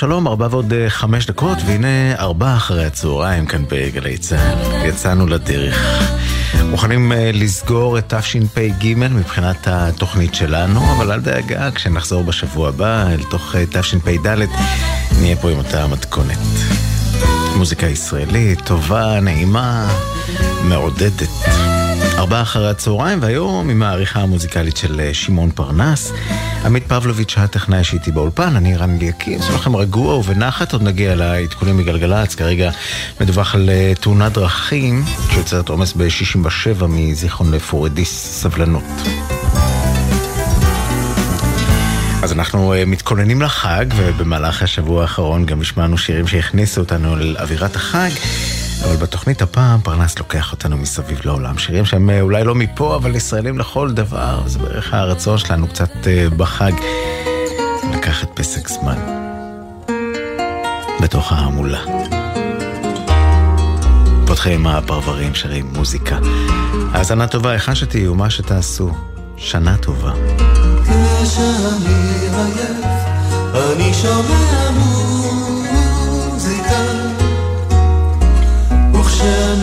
שלום ארבע ועוד אה, חמש דקות, והנה ארבע אחרי הצהריים כאן בגלי צה"ל. יצאנו לדרך. מוכנים אה, לסגור את תשפ"ג מבחינת התוכנית שלנו, אבל אל דאגה, כשנחזור בשבוע הבא אל תוך אה, תשפ"ד, נהיה פה עם אותה מתכונת. מוזיקה ישראלית, טובה, נעימה, מעודדת. ארבעה אחרי הצהריים, והיום עם העריכה המוזיקלית של אה, שמעון פרנס. עמית פבלוביץ' הטכנאי שאיתי באולפן, אני רן אליקים, זה לכם רגוע ובנחת, עוד נגיע לעדכונים מגלגלצ, כרגע מדווח על אה, תאונת דרכים שיוצרת עומס ב-67 מזיכרון לפורדיס, סבלנות. אז אנחנו uh, מתכוננים לחג, ובמהלך השבוע האחרון גם השמענו שירים שהכניסו אותנו לאווירת החג. אבל בתוכנית הפעם פרנס לוקח אותנו מסביב לעולם. שירים שהם אה, אולי לא מפה, אבל ישראלים לכל דבר, זה בערך הרצון שלנו קצת uh, בחג. לקחת פסק זמן. בתוך ההמולה. פותחים הפרברים, שרים מוזיקה. האזנה טובה, היכן שתהיו, מה שתעשו. שנה טובה. כשאני עייף, אני שומע מוזיקה,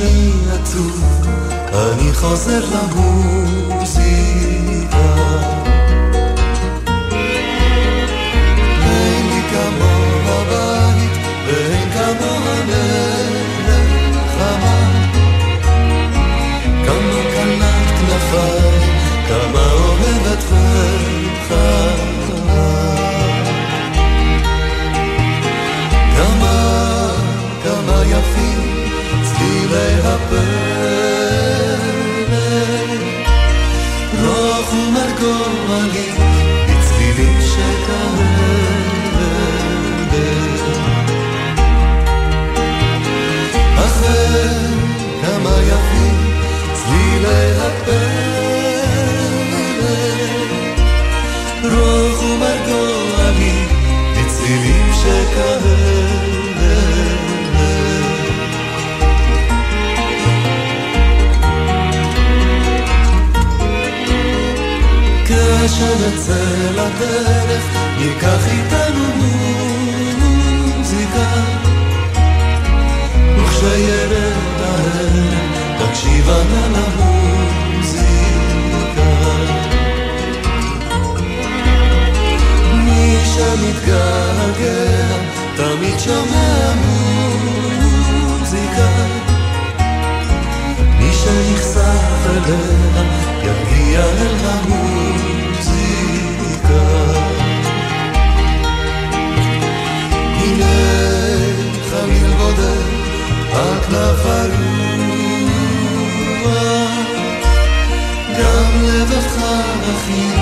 וכשאני עצוב, אני חוזר למוזיקה. the feeling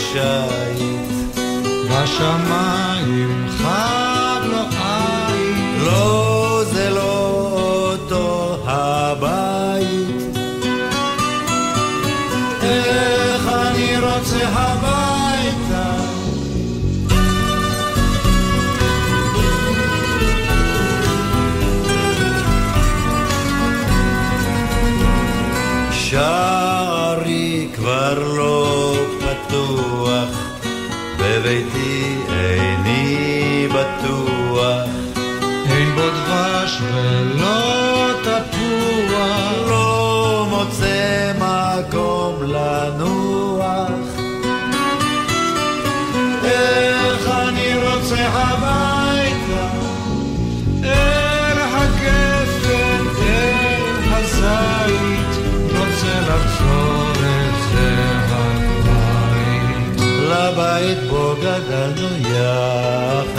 ושיט בשמיים לבית בו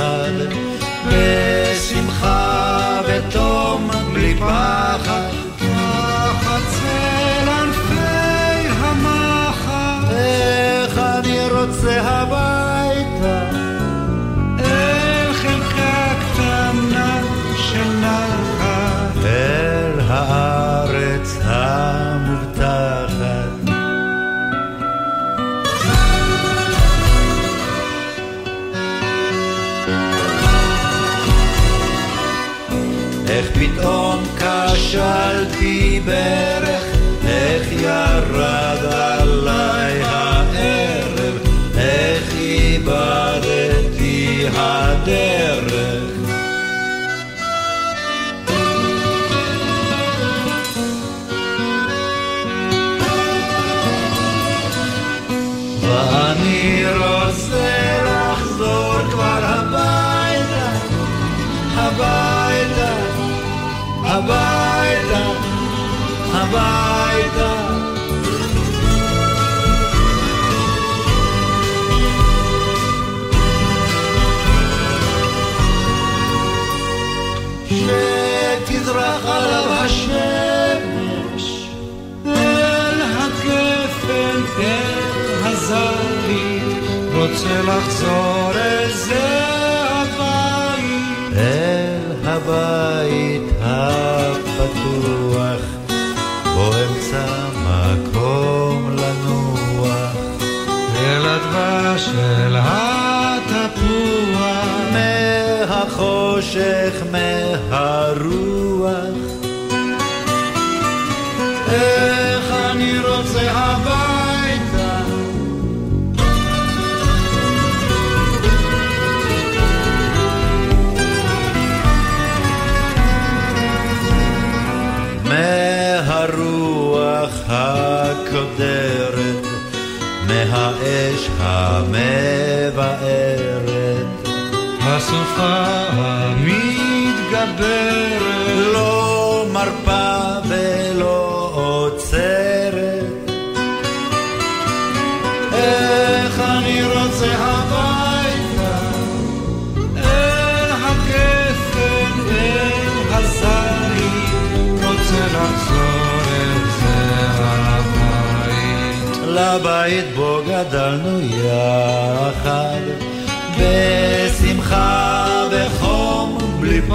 back. רוצה לחזור אל זה הבית. אל הבית המתגברת. לא מרפה ולא עוצרת. איך אני רוצה הביתה, אל הגפן, אל הזית, רוצה לחזור אל זה הבית. לבית בו גדלנו יחד, בשמחה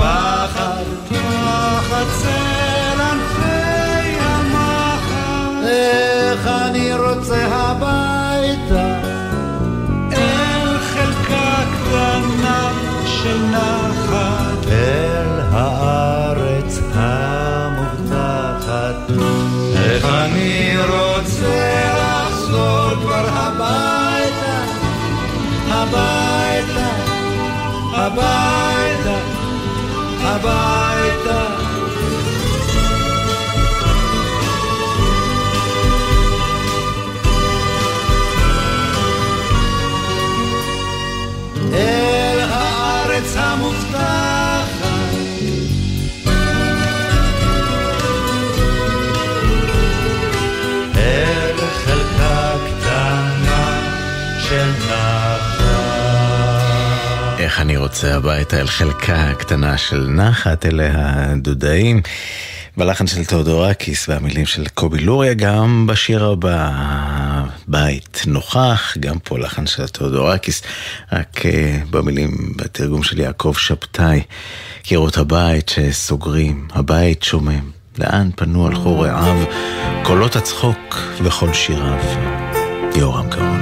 פחד. תחת צל ענפי המחר, איך אני רוצה הביתה, אל חלקה קטנה של נחת. אל הארץ המובטחת. איך אני רוצה לחזור כבר הביתה, הביתה, הביתה, הביתה. איך אני רוצה הביתה אל חלקה הקטנה של נחת, אלה הדודאים. בלחן של תאודורקיס והמילים של קובי לוריה, גם בשיר הבא, בית נוכח, גם פה לחן של תאודורקיס, רק uh, במילים, בתרגום של יעקב שבתאי, קירות הבית שסוגרים, הבית שומם, לאן פנו הלכו רעיו, קולות הצחוק וכל שיריו. יורם גאון.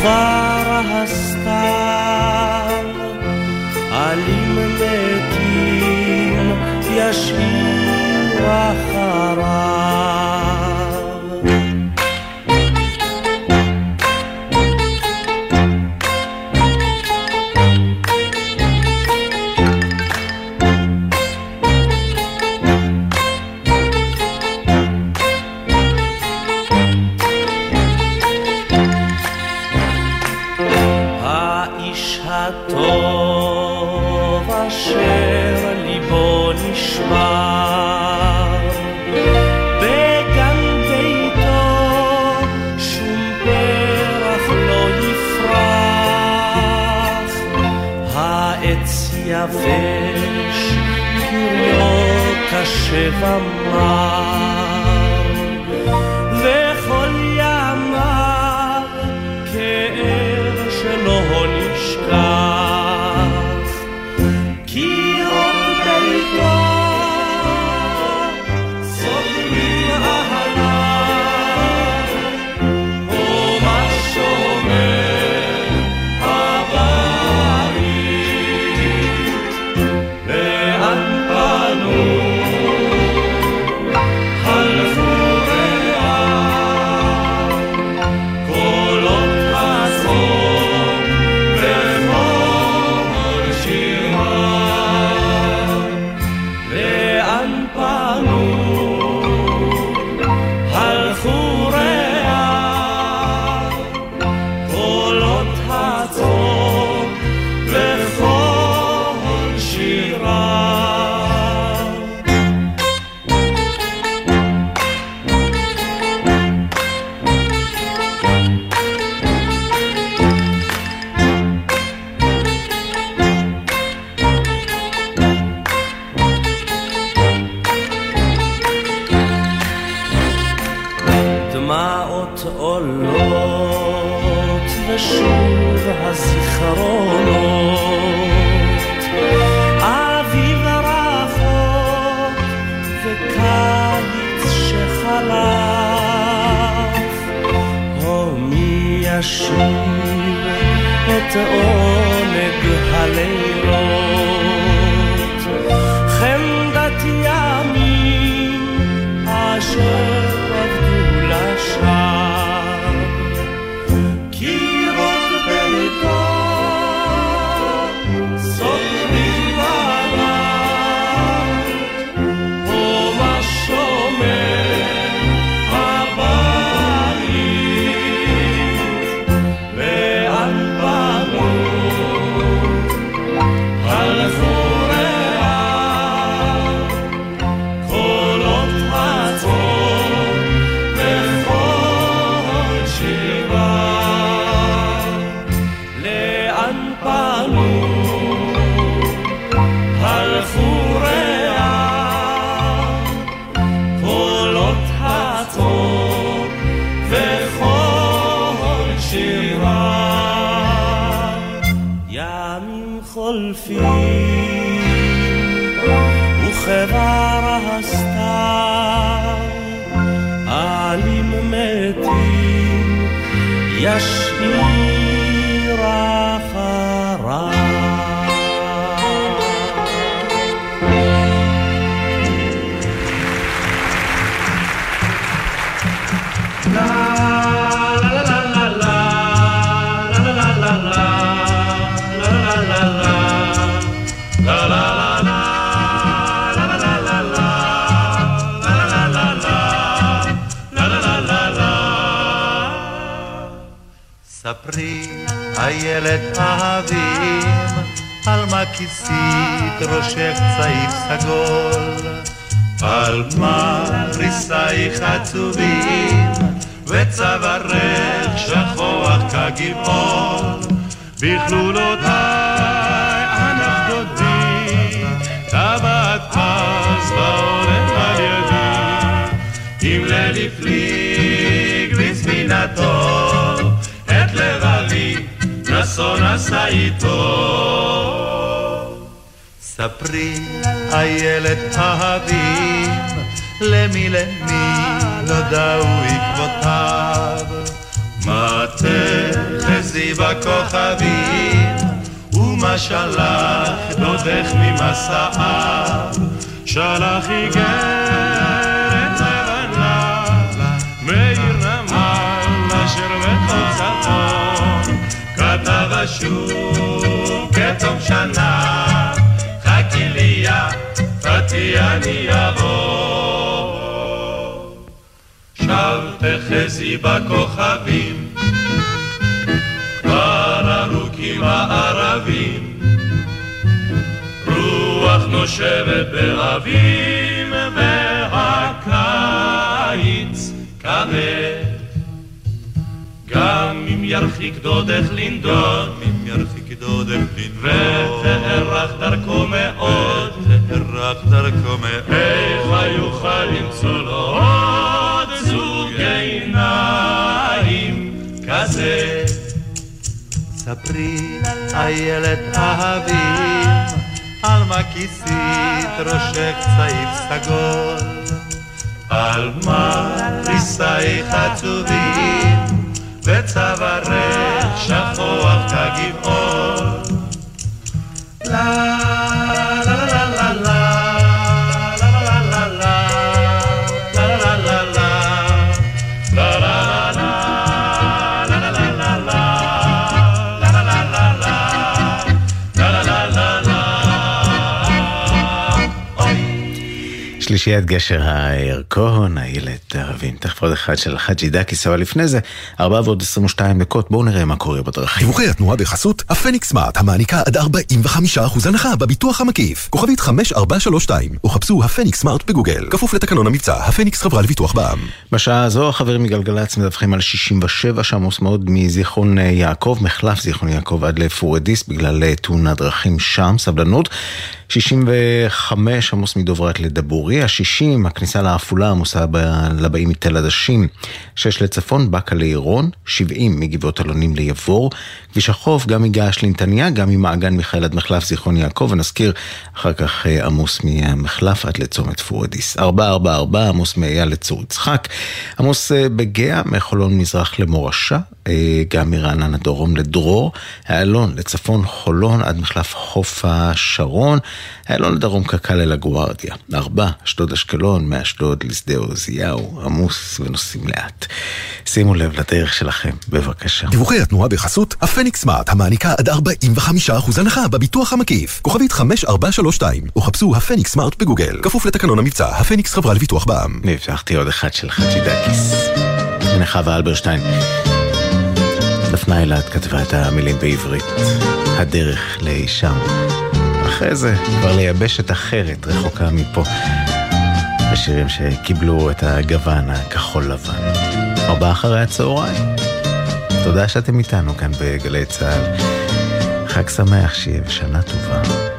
וכבר הסתיו, עלים מתים, ישאיר אחריו. יבש, גיליו קשה ומר. איילת האבים, על מה כיסית ראשך צעיף סגול? על מה ריסייך עצובים, וצווארך שכוח כגבעול, בכלולותיי אסון עשה איתו. ספרי, איילת אהבים, למי למי נודעו עקבותיו. מטה חזי בכוכבים, ומה שלח דודך ממסעיו. שלח איגרת אשוב כתום שנה, חכי לי יפתי אני אבוא. שב תחזי בכוכבים, כבר ארוכים הערבים, רוח נושבת באביב והקיץ כבד, גם ירחיק דודך לנדוד, אם ירחיק דודך לנדוד, ותארך דרכו מאוד, תארך דרכו מאוד, איך יוכל למצוא לו עוד זוג עיניים כזה. ספרי, איילת אהבים, על מה כיסית ראשך צעיף סגול, על מה ריסייך עצובים, וצווארך שכוח כגבעול. לה לה שלישיית גשר הירקון, איילת ערבים, תכף עוד אחד של חאג'י דאקיס, אבל לפני זה, 4 ועוד 22 דקות, בואו נראה מה קורה בדרכים. דיווחי התנועה בחסות הפניקס סמארט, המעניקה עד 45% הנחה בביטוח המקיף. כוכבית 5432, או חפשו הפניקס סמארט בגוגל. כפוף לתקנון המבצע, הפניקס חברה לביטוח בע"מ. בשעה הזו, החברים מגלגלצ מדווחים על 67, שעמוס מאוד מזיכרון יעקב, מחלף זיכרון יעקב עד לפורדיס, בגלל תאונת דרכים שם, סבלנות. 65 עמוס מדוברת לדבורי, ה-60 הכניסה לעפולה עמוסה. לבאים מתל עדשים, 6 לצפון, באקה לעירון, 70 מגבעות אלונים ליבור, כביש החוף גם מגעש לנתניה, גם ממעגן מיכאל עד מחלף זיכרון יעקב, ונזכיר אחר כך עמוס מהמחלף עד לצומת פורדיס. 444 עמוס מאייל לצור יצחק, עמוס בגאה מחולון מזרח למורשה, גם מרעננה דרום לדרור, איילון לצפון חולון עד מחלף חוף השרון, איילון לדרום קק"ל אל הגוארדיה, ארבע, אשדוד אשקלון, מאשדוד לשדה עוזיהו, עמוס ונוסעים לאט. שימו לב לדרך שלכם, בבקשה. דיווחי התנועה בחסות הפניקס סמארט, המעניקה עד 45% הנחה בביטוח המקיף. כוכבית 5432, או חפשו הפניקס סמארט בגוגל. כפוף לתקנון המבצע, הפניקס חברה לביטוח בע"מ. והבטחתי עוד אחד של חאג'י דאקיס. נחווה אלברשטיין. דפנה אילת כתבה את המילים בעברית, הדרך לאי שם. אחרי זה כבר ליבשת אחרת, רחוקה מפה. בשירים שקיבלו את הגוון הכחול לבן. ארבעה אחרי הצהריים. תודה שאתם איתנו כאן בגלי צה"ל. חג שמח שיהיה ושנה טובה.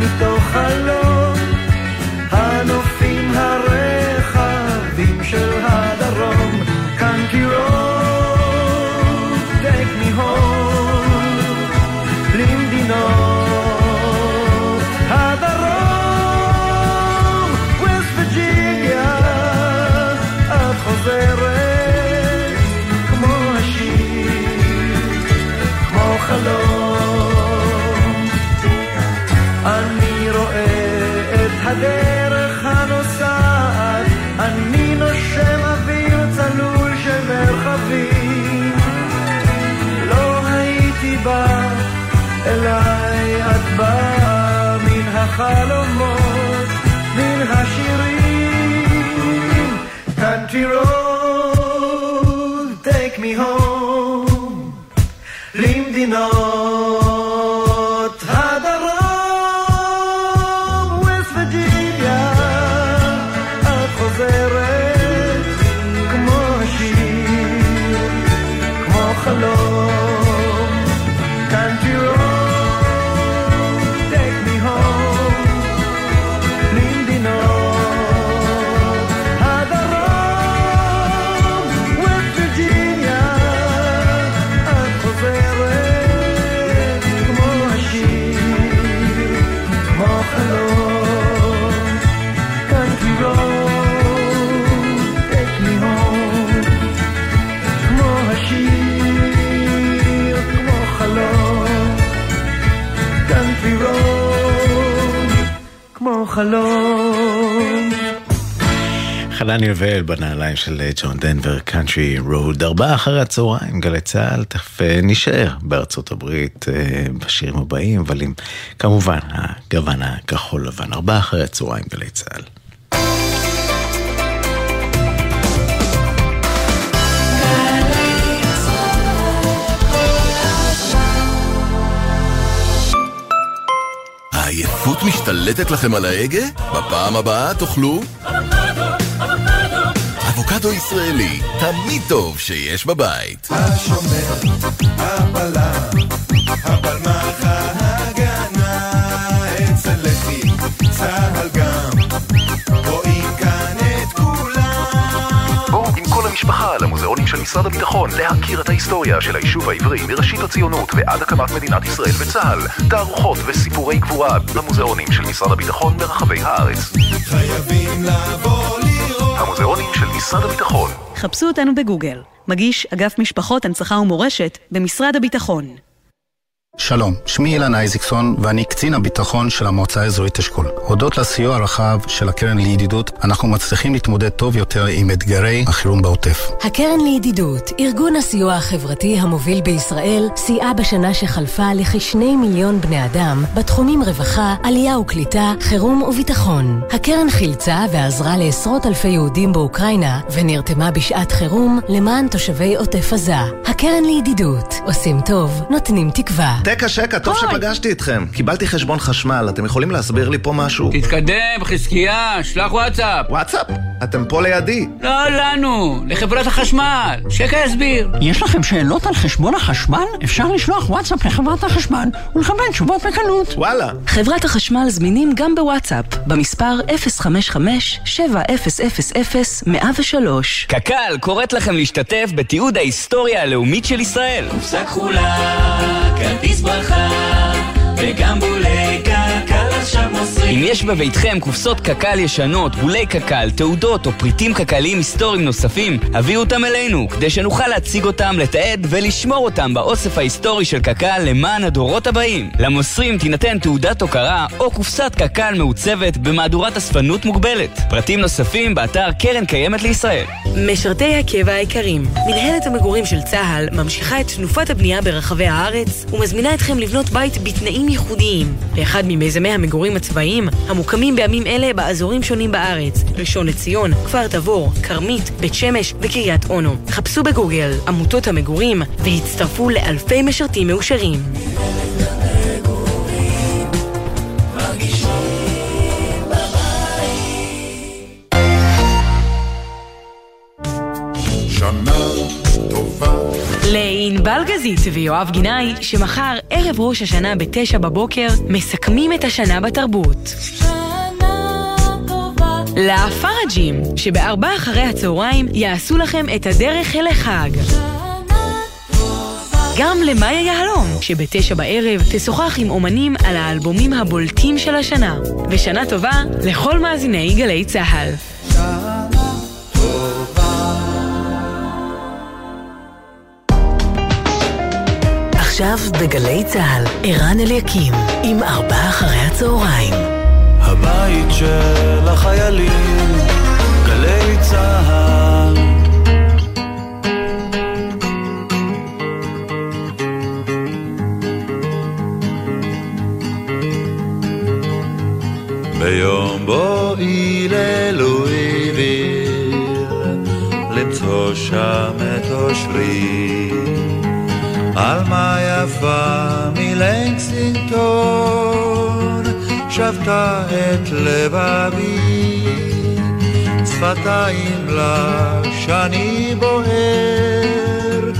מתוך חלום, חנן יובל בנעליים של ג'ון דנבר, קאנטרי רוד, ארבעה אחרי הצהריים, גלי צה"ל, תכף אה, נישאר בארצות הברית אה, בשירים הבאים, אבל עם כמובן הגוון הכחול לבן, ארבעה אחרי הצהריים, גלי צה"ל. העייפות משתלטת לכם על ההגה? בפעם הבאה תאכלו... אבוקדו ישראלי, תמיד טוב שיש בבית. השומר, הבלם, הבלמח ההגנה, אצל לחי, צהל גם, רואים כאן את כולם. בואו עם כל המשפחה למוזיאונים של משרד הביטחון להכיר את ההיסטוריה של היישוב העברי מראשית הציונות ועד הקמת מדינת ישראל וצה"ל. תערוכות וסיפורי גבורה במוזיאונים של משרד הביטחון ברחבי הארץ. חייבים לבוא. המוזיאונים של משרד הביטחון. חפשו אותנו בגוגל. מגיש אגף משפחות, הנצחה ומורשת במשרד הביטחון. שלום, שמי אילן אייזיקסון ואני קצין הביטחון של המועצה האזורית אשכול. הודות לסיוע הרחב של הקרן לידידות, אנחנו מצליחים להתמודד טוב יותר עם אתגרי החירום בעוטף. הקרן לידידות, ארגון הסיוע החברתי המוביל בישראל, סייעה בשנה שחלפה לכשני מיליון בני אדם בתחומים רווחה, עלייה וקליטה, חירום וביטחון. הקרן חילצה ועזרה לעשרות אלפי יהודים באוקראינה ונרתמה בשעת חירום למען תושבי עוטף עזה. הקרן לידידות, עושים טוב, נותנים תקווה. תקה שקה, טוב שפגשתי אתכם. קיבלתי חשבון חשמל, אתם יכולים להסביר לי פה משהו? תתקדם, חזקיה, שלח וואטסאפ. וואטסאפ? אתם פה לידי. לא לנו, לחברת החשמל. שקה יסביר. יש לכם שאלות על חשבון החשמל? אפשר לשלוח וואטסאפ לחברת החשמל ולקבל תשובות בקלות. וואלה. חברת החשמל זמינים גם בוואטסאפ, במספר 055-7000-103. קק"ל קוראת לכם להשתתף בתיעוד ההיסטוריה הלאומית של ישראל. קופסה כחולה, כרטיס ברכה, וגם בולי קק"ל אם יש בביתכם קופסות קק"ל ישנות, בולי קק"ל, תעודות או פריטים קק"ליים היסטוריים נוספים, הביאו אותם אלינו, כדי שנוכל להציג אותם, לתעד ולשמור אותם באוסף ההיסטורי של קק"ל למען הדורות הבאים. למוסרים תינתן תעודת הוקרה או קופסת קק"ל מעוצבת במהדורת אספנות מוגבלת. פרטים נוספים באתר קרן קיימת לישראל. משרתי הקבע היקרים, מנהלת המגורים של צה"ל ממשיכה את תנופת הבנייה ברחבי הארץ ומזמינה אתכם לבנות בית בתנאים ייחודיים באחד ממיזמי המגורים הצבאיים המוקמים בימים אלה באזורים שונים בארץ ראשון לציון, כפר תבור, כרמית, בית שמש וקריית אונו. חפשו בגוגל עמותות המגורים והצטרפו לאלפי משרתים מאושרים. לענבל גזית ויואב גינאי, שמחר ערב ראש השנה בתשע בבוקר, מסכמים את השנה בתרבות. לפראג'ים, שבארבע אחרי הצהריים יעשו לכם את הדרך אל החג. גם למאיה יהלום, שבתשע בערב תשוחח עם אומנים על האלבומים הבולטים של השנה. ושנה טובה לכל מאזיני גלי צה"ל. עכשיו בגלי צה"ל, ערן אליקים, עם ארבעה אחרי הצהריים. הבית של החיילים, גלי צה"ל. ביום בו היללו העביר, למצוא שם את אושרי. עלמה יפה מלקסינגטון, שבתה את לבבי, שפתיים לשני בוער,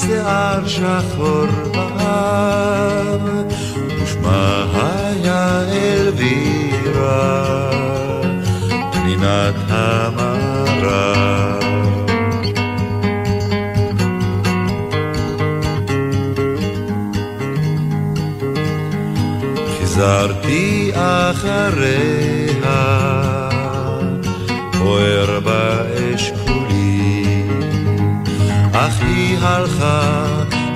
שיער שחור באב, ושמה היה אלבירה, פנינת אחריה, בוער באש כולי, אך היא הלכה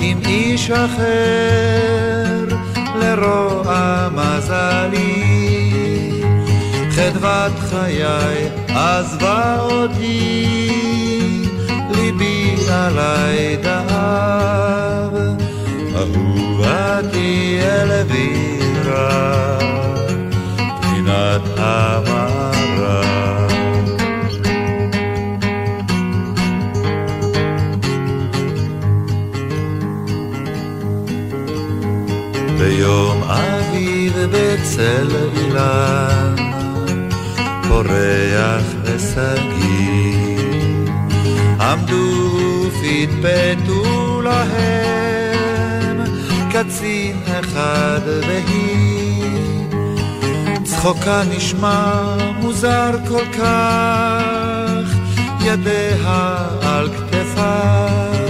עם איש אחר, לרוע מזלי. חדוות חיי עזבה אותי, ליבי עלי דאב, אהובתי אלווירה, המערב. ביום אביב בצל אילן, פורח ושגיא, עמדו ופטפטו להם, קצין אחד והיא, צחוקה נשמע מוזר כל כך, ידיה על כתפיו,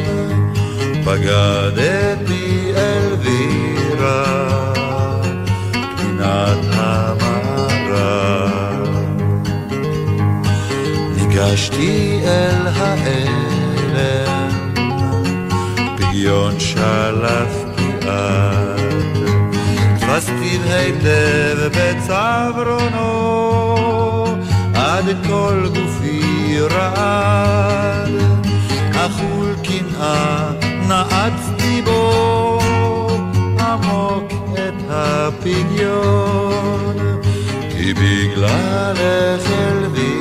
בגדתי אלווירה, פנינת המערב. ניגשתי אל העלם, פגיון שלפתי עד, תפסתי היטב בצווארונו, עד כל גופי רעד, אכול קנאה נעצתי בו, עמוק את הפגיון, כי בגללך אלבירה,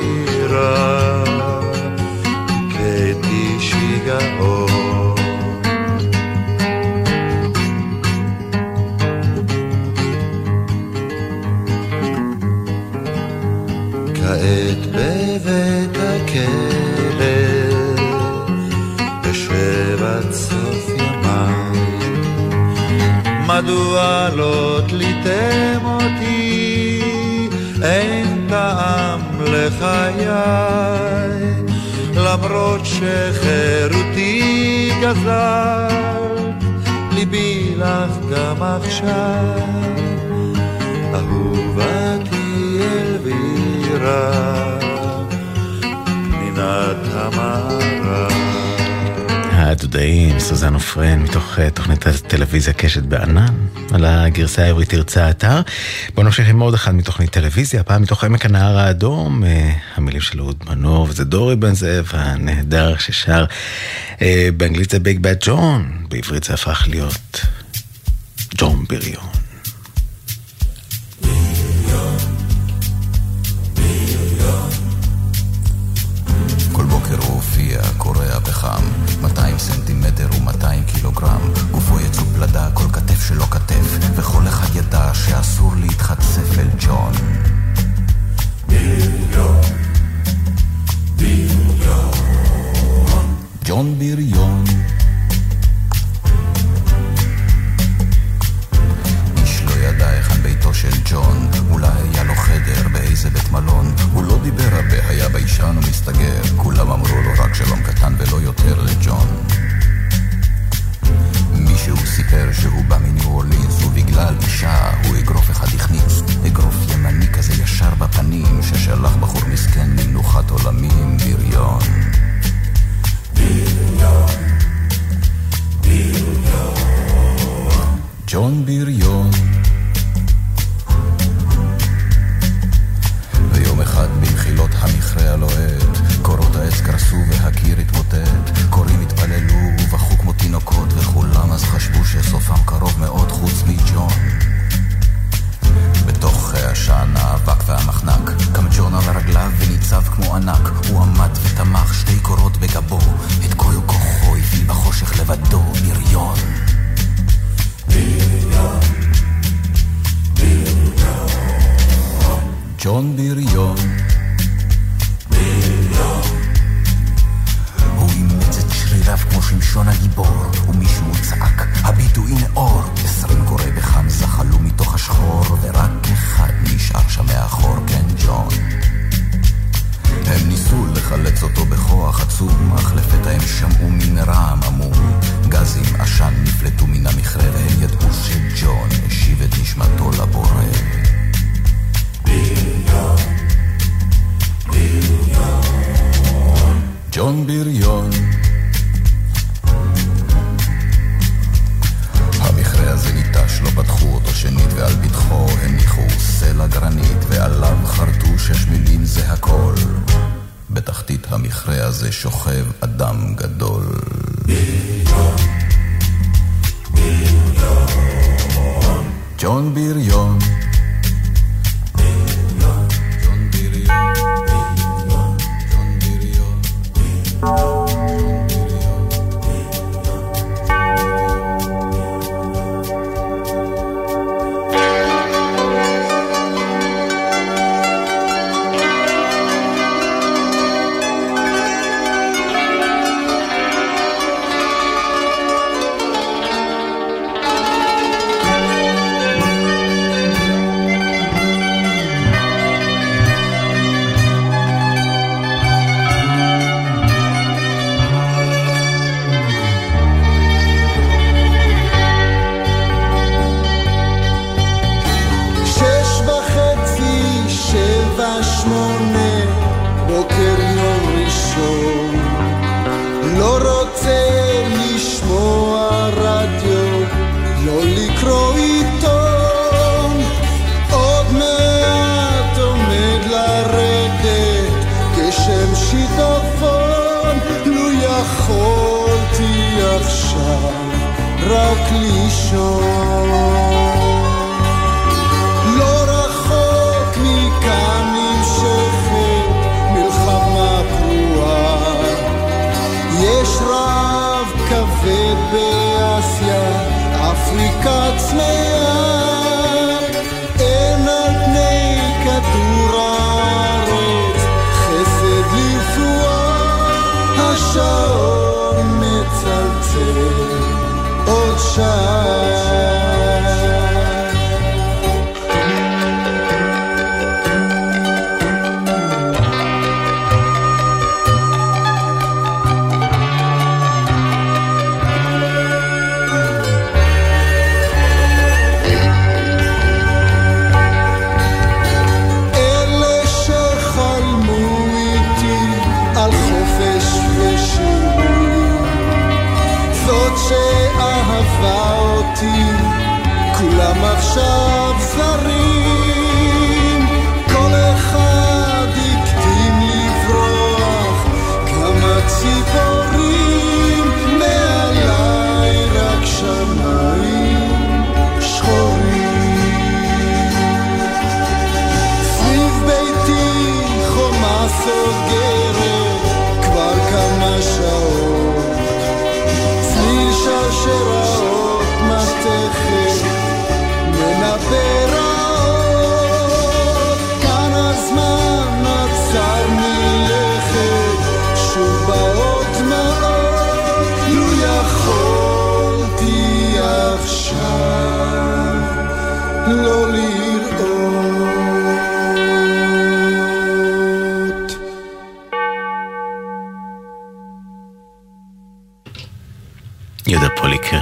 מדוע לא תליתם אותי, אין טעם לחיי, למרות שחירותי גזל, ליבי לך גם עכשיו. אהובתי אלבירה, פנינת המערב. הדודאים, סוזן ופרן, מתוך uh, תוכנית הטלוויזיה קשת בענן, על הגרסה העברית תרצה האתר. בואו נמשיך עם עוד אחד מתוכנית טלוויזיה, הפעם מתוך עמק הנהר האדום, uh, המילים של אהוד מנור, וזה דורי בן זאב הנהדר ששר, uh, באנגלית זה ביג בד ג'ון, בעברית זה הפך להיות ג'ון בריון. הופיע, קורע פחם, 200 סנטימטר ו-200 קילוגרם, גופו יצוא פלדה, כל כתף שלו כתף, וכל אחד ידע שאסור להתחצף אל ג'ון. ג'ון בריון. איש לא ידע היכן ביתו של ג'ון, אולי היה לו חדר באיזה בית מלון. קטן ולא יותר לג'ון. מישהו סיפר שהוא בא מניו אורלינס, ובגלל אישה הוא אגרוף אחד הכניס. אגרוף ימני כזה ישר בפנים, ששלח בחור מסכן למנוחת עולמים. בריון, יהודה פוליקר,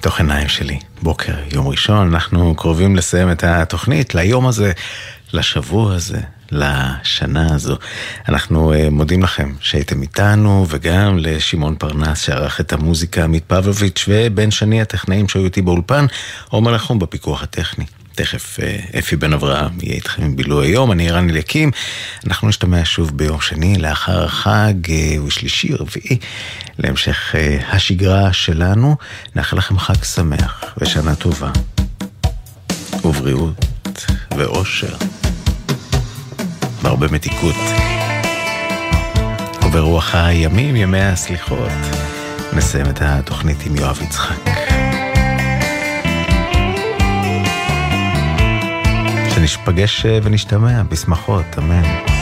תוך עיניים שלי, בוקר, יום ראשון, אנחנו קרובים לסיים את התוכנית ליום הזה, לשבוע הזה, לשנה הזו. אנחנו uh, מודים לכם שהייתם איתנו, וגם לשמעון פרנס שערך את המוזיקה, עמית פבלוביץ' ובן שני הטכנאים שהיו איתי באולפן, עומר לחום בפיקוח הטכני. תכף uh, אפי בן אברהם יהיה איתכם עם בילוי היום, אני רן אליקים. אנחנו נשתמע שוב ביום שני לאחר החג uh, ושלישי, רביעי, להמשך uh, השגרה שלנו. נאחל לכם חג שמח ושנה טובה, ובריאות ואושר, והרבה מתיקות. וברוח הימים, ימי הסליחות, נסיים את התוכנית עם יואב יצחק. שנשפגש ונשתמע בשמחות, אמן.